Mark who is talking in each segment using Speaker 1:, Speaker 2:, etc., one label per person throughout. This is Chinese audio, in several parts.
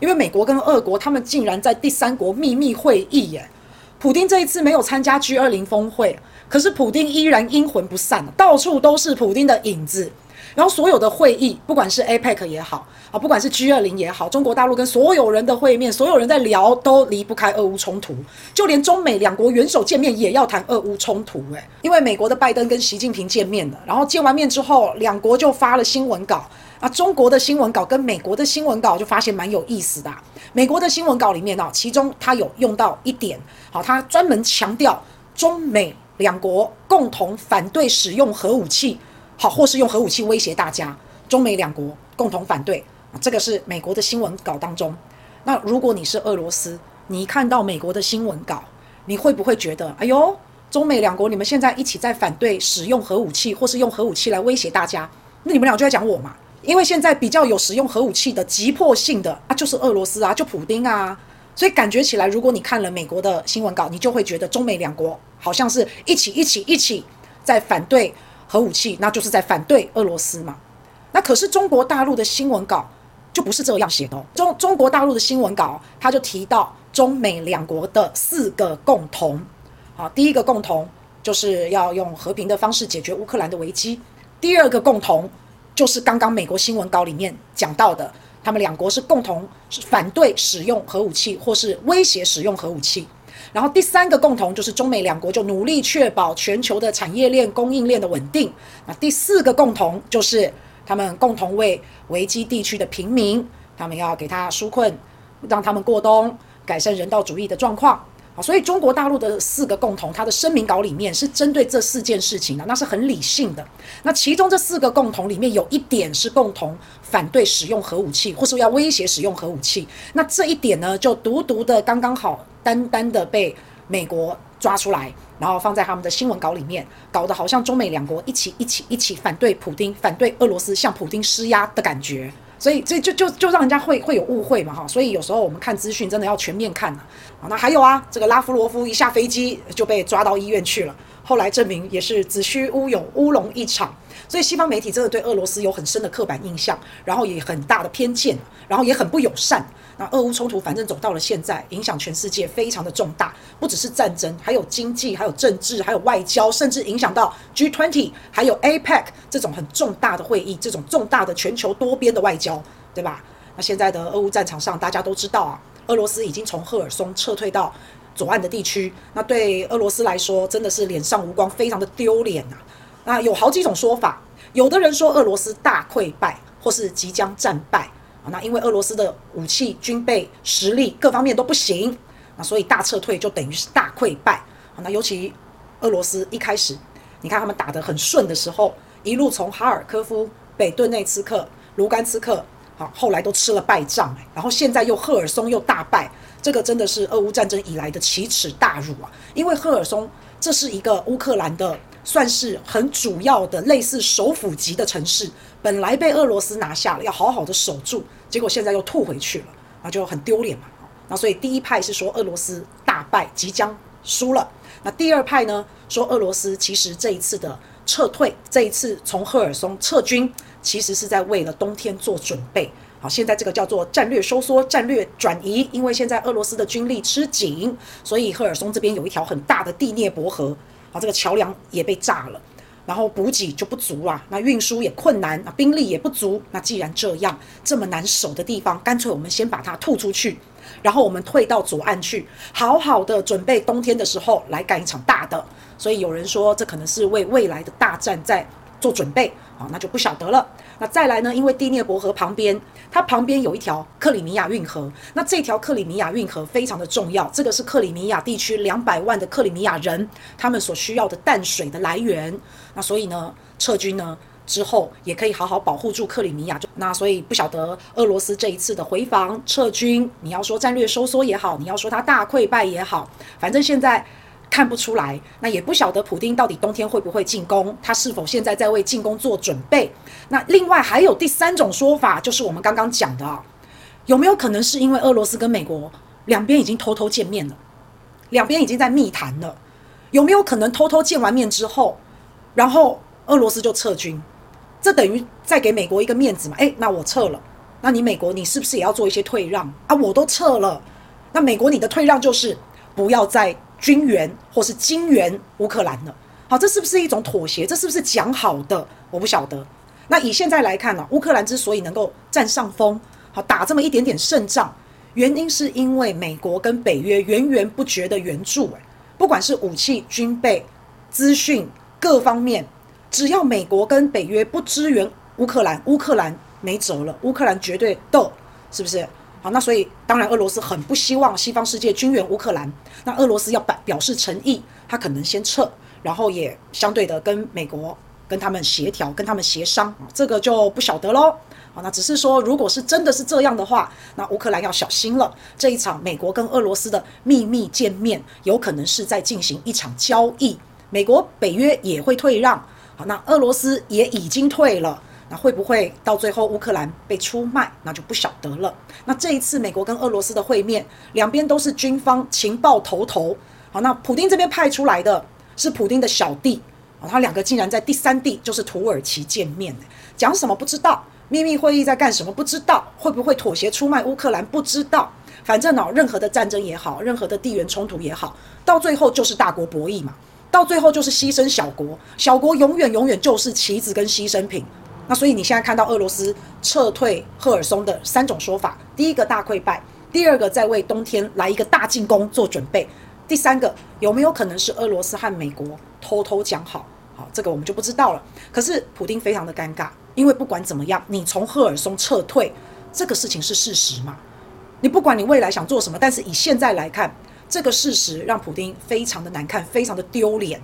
Speaker 1: 因为美国跟俄国他们竟然在第三国秘密会议耶。普丁这一次没有参加 G20 峰会，可是普丁依然阴魂不散，到处都是普丁的影子。然后所有的会议，不管是 APEC 也好啊，不管是 G20 也好，中国大陆跟所有人的会面，所有人在聊，都离不开俄乌冲突。就连中美两国元首见面也要谈俄乌冲突，诶，因为美国的拜登跟习近平见面了，然后见完面之后，两国就发了新闻稿。啊，中国的新闻稿跟美国的新闻稿就发现蛮有意思的。美国的新闻稿里面呢，其中它有用到一点，好，它专门强调中美两国共同反对使用核武器，好，或是用核武器威胁大家。中美两国共同反对，这个是美国的新闻稿当中。那如果你是俄罗斯，你看到美国的新闻稿，你会不会觉得，哎呦，中美两国你们现在一起在反对使用核武器，或是用核武器来威胁大家？那你们俩就在讲我嘛？因为现在比较有使用核武器的急迫性的啊，就是俄罗斯啊，就普丁啊，所以感觉起来，如果你看了美国的新闻稿，你就会觉得中美两国好像是一起一起一起在反对核武器，那就是在反对俄罗斯嘛。那可是中国大陆的新闻稿就不是这样写的哦，中中国大陆的新闻稿，它就提到中美两国的四个共同，啊，第一个共同就是要用和平的方式解决乌克兰的危机，第二个共同。就是刚刚美国新闻稿里面讲到的，他们两国是共同反对使用核武器，或是威胁使用核武器。然后第三个共同就是中美两国就努力确保全球的产业链供应链的稳定。那第四个共同就是他们共同为危机地区的平民，他们要给他纾困，让他们过冬，改善人道主义的状况。所以中国大陆的四个共同，它的声明稿里面是针对这四件事情的，那是很理性的。那其中这四个共同里面有一点是共同反对使用核武器，或是要威胁使用核武器。那这一点呢，就独独的刚刚好，单单的被美国抓出来，然后放在他们的新闻稿里面，搞得好像中美两国一起一起一起反对普丁，反对俄罗斯向普丁施压的感觉。所以这就就就让人家会会有误会嘛哈，所以有时候我们看资讯真的要全面看啊。那还有啊，这个拉夫罗夫一下飞机就被抓到医院去了，后来证明也是子虚乌有，乌龙一场。所以西方媒体真的对俄罗斯有很深的刻板印象，然后也很大的偏见，然后也很不友善。那俄乌冲突反正走到了现在，影响全世界非常的重大，不只是战争，还有经济，还有政治，还有外交，甚至影响到 G20，还有 APEC 这种很重大的会议，这种重大的全球多边的外交，对吧？那现在的俄乌战场上，大家都知道啊，俄罗斯已经从赫尔松撤退到左岸的地区，那对俄罗斯来说，真的是脸上无光，非常的丢脸呐。那有好几种说法，有的人说俄罗斯大溃败，或是即将战败啊。那因为俄罗斯的武器、军备实力各方面都不行，那所以大撤退就等于是大溃败啊。那尤其俄罗斯一开始，你看他们打得很顺的时候，一路从哈尔科夫、北顿内茨克、卢甘斯克，好，后来都吃了败仗，然后现在又赫尔松又大败，这个真的是俄乌战争以来的奇耻大辱啊！因为赫尔松这是一个乌克兰的。算是很主要的类似首府级的城市，本来被俄罗斯拿下了，要好好的守住，结果现在又吐回去了，那就很丢脸嘛。那所以第一派是说俄罗斯大败，即将输了。那第二派呢，说俄罗斯其实这一次的撤退，这一次从赫尔松撤军，其实是在为了冬天做准备。好，现在这个叫做战略收缩、战略转移，因为现在俄罗斯的军力吃紧，所以赫尔松这边有一条很大的第聂伯河。啊，这个桥梁也被炸了，然后补给就不足啊，那运输也困难啊，兵力也不足。那既然这样，这么难守的地方，干脆我们先把它吐出去，然后我们退到左岸去，好好的准备冬天的时候来干一场大的。所以有人说，这可能是为未来的大战在做准备。好，那就不晓得了。那再来呢？因为第聂伯河旁边，它旁边有一条克里米亚运河。那这条克里米亚运河非常的重要，这个是克里米亚地区两百万的克里米亚人他们所需要的淡水的来源。那所以呢，撤军呢之后也可以好好保护住克里米亚。那所以不晓得俄罗斯这一次的回防撤军，你要说战略收缩也好，你要说它大溃败也好，反正现在。看不出来，那也不晓得普丁到底冬天会不会进攻，他是否现在在为进攻做准备？那另外还有第三种说法，就是我们刚刚讲的啊，有没有可能是因为俄罗斯跟美国两边已经偷偷见面了，两边已经在密谈了？有没有可能偷偷见完面之后，然后俄罗斯就撤军？这等于再给美国一个面子嘛？诶，那我撤了，那你美国你是不是也要做一些退让啊？我都撤了，那美国你的退让就是不要再军援或是金援乌克兰了。好，这是不是一种妥协？这是不是讲好的？我不晓得。那以现在来看呢、乌克兰之所以能够占上风，好打这么一点点胜仗，原因是因为美国跟北约源源不绝的援助，哎，不管是武器、军备、资讯各方面，只要美国跟北约不支援乌克兰，乌克兰没辙了，乌克兰绝对斗，是不是？好，那所以当然俄罗斯很不希望西方世界军援乌克兰，那俄罗斯要表表示诚意，他可能先撤，然后也相对的跟美国。跟他们协调，跟他们协商，这个就不晓得喽。好，那只是说，如果是真的是这样的话，那乌克兰要小心了。这一场美国跟俄罗斯的秘密见面，有可能是在进行一场交易。美国、北约也会退让。好，那俄罗斯也已经退了，那会不会到最后乌克兰被出卖，那就不晓得了。那这一次美国跟俄罗斯的会面，两边都是军方情报头头。好，那普丁这边派出来的是普丁的小弟。哦，他两个竟然在第三地，就是土耳其见面，讲什么不知道，秘密会议在干什么不知道，会不会妥协出卖乌克兰不知道，反正哦，任何的战争也好，任何的地缘冲突也好，到最后就是大国博弈嘛，到最后就是牺牲小国，小国永远永远就是棋子跟牺牲品。那所以你现在看到俄罗斯撤退赫尔松的三种说法：第一个大溃败，第二个在为冬天来一个大进攻做准备。第三个有没有可能是俄罗斯和美国偷偷讲好？好，这个我们就不知道了。可是普丁非常的尴尬，因为不管怎么样，你从赫尔松撤退这个事情是事实嘛？你不管你未来想做什么，但是以现在来看，这个事实让普丁非常的难看，非常的丢脸。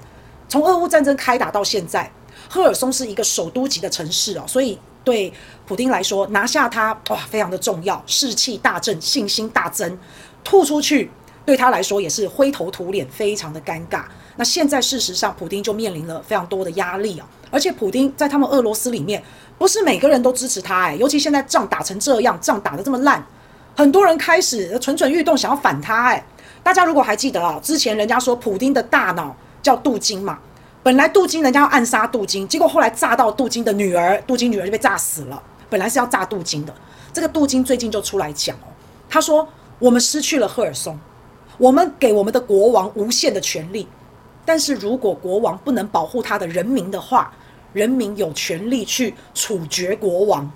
Speaker 1: 从俄乌战争开打到现在，赫尔松是一个首都级的城市哦，所以对普丁来说，拿下它哇，非常的重要，士气大振，信心大增，吐出去。对他来说也是灰头土脸，非常的尴尬。那现在事实上，普丁就面临了非常多的压力啊。而且普丁在他们俄罗斯里面，不是每个人都支持他哎。尤其现在仗打成这样，仗打得这么烂，很多人开始蠢蠢欲动，想要反他哎。大家如果还记得啊，之前人家说普丁的大脑叫镀金嘛，本来杜金人家要暗杀杜金，结果后来炸到杜金的女儿，杜金女儿就被炸死了。本来是要炸杜金的，这个杜金最近就出来讲哦，他说我们失去了赫尔松。我们给我们的国王无限的权利，但是如果国王不能保护他的人民的话，人民有权利去处决国王。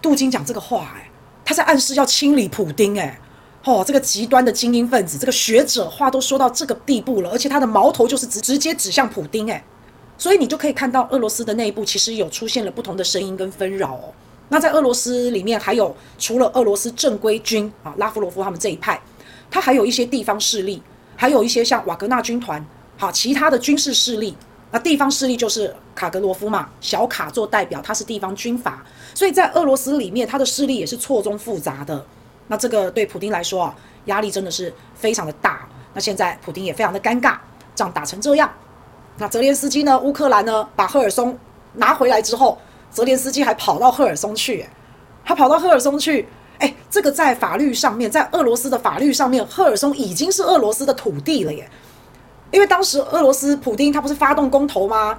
Speaker 1: 杜金讲这个话，哎，他在暗示要清理普丁，哎，哦，这个极端的精英分子，这个学者话都说到这个地步了，而且他的矛头就是直直接指向普丁，哎，所以你就可以看到俄罗斯的内部其实有出现了不同的声音跟纷扰哦。那在俄罗斯里面，还有除了俄罗斯正规军啊，拉夫罗夫他们这一派。他还有一些地方势力，还有一些像瓦格纳军团，好，其他的军事势力。那地方势力就是卡格罗夫嘛，小卡做代表，他是地方军阀，所以在俄罗斯里面，他的势力也是错综复杂的。那这个对普丁来说啊，压力真的是非常的大。那现在普丁也非常的尴尬，仗打成这样。那泽连斯基呢？乌克兰呢？把赫尔松拿回来之后，泽连斯基还跑到赫尔松去，他跑到赫尔松去。哎，这个在法律上面，在俄罗斯的法律上面，赫尔松已经是俄罗斯的土地了耶。因为当时俄罗斯普丁他不是发动公投吗？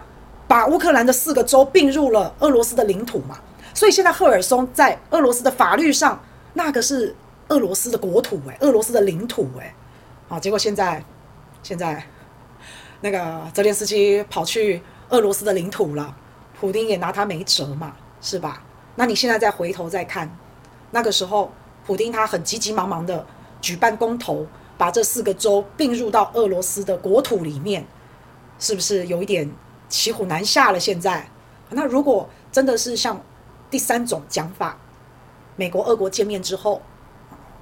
Speaker 1: 把乌克兰的四个州并入了俄罗斯的领土嘛。所以现在赫尔松在俄罗斯的法律上，那个是俄罗斯的国土哎，俄罗斯的领土哎。好，结果现在现在那个泽连斯基跑去俄罗斯的领土了，普丁也拿他没辙嘛，是吧？那你现在再回头再看。那个时候，普丁他很急急忙忙的举办公投，把这四个州并入到俄罗斯的国土里面，是不是有一点骑虎难下了？现在，那如果真的是像第三种讲法，美国、俄国见面之后，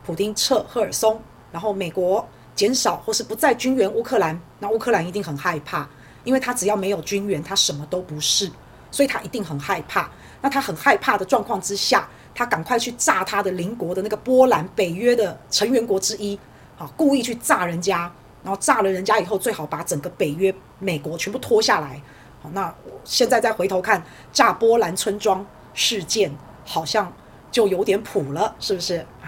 Speaker 1: 普丁撤赫尔松，然后美国减少或是不再军援乌克兰，那乌克兰一定很害怕，因为他只要没有军援，他什么都不是，所以他一定很害怕。那他很害怕的状况之下。他赶快去炸他的邻国的那个波兰，北约的成员国之一，好，故意去炸人家，然后炸了人家以后，最好把整个北约美国全部拖下来。好，那现在再回头看炸波兰村庄事件，好像就有点谱了，是不是？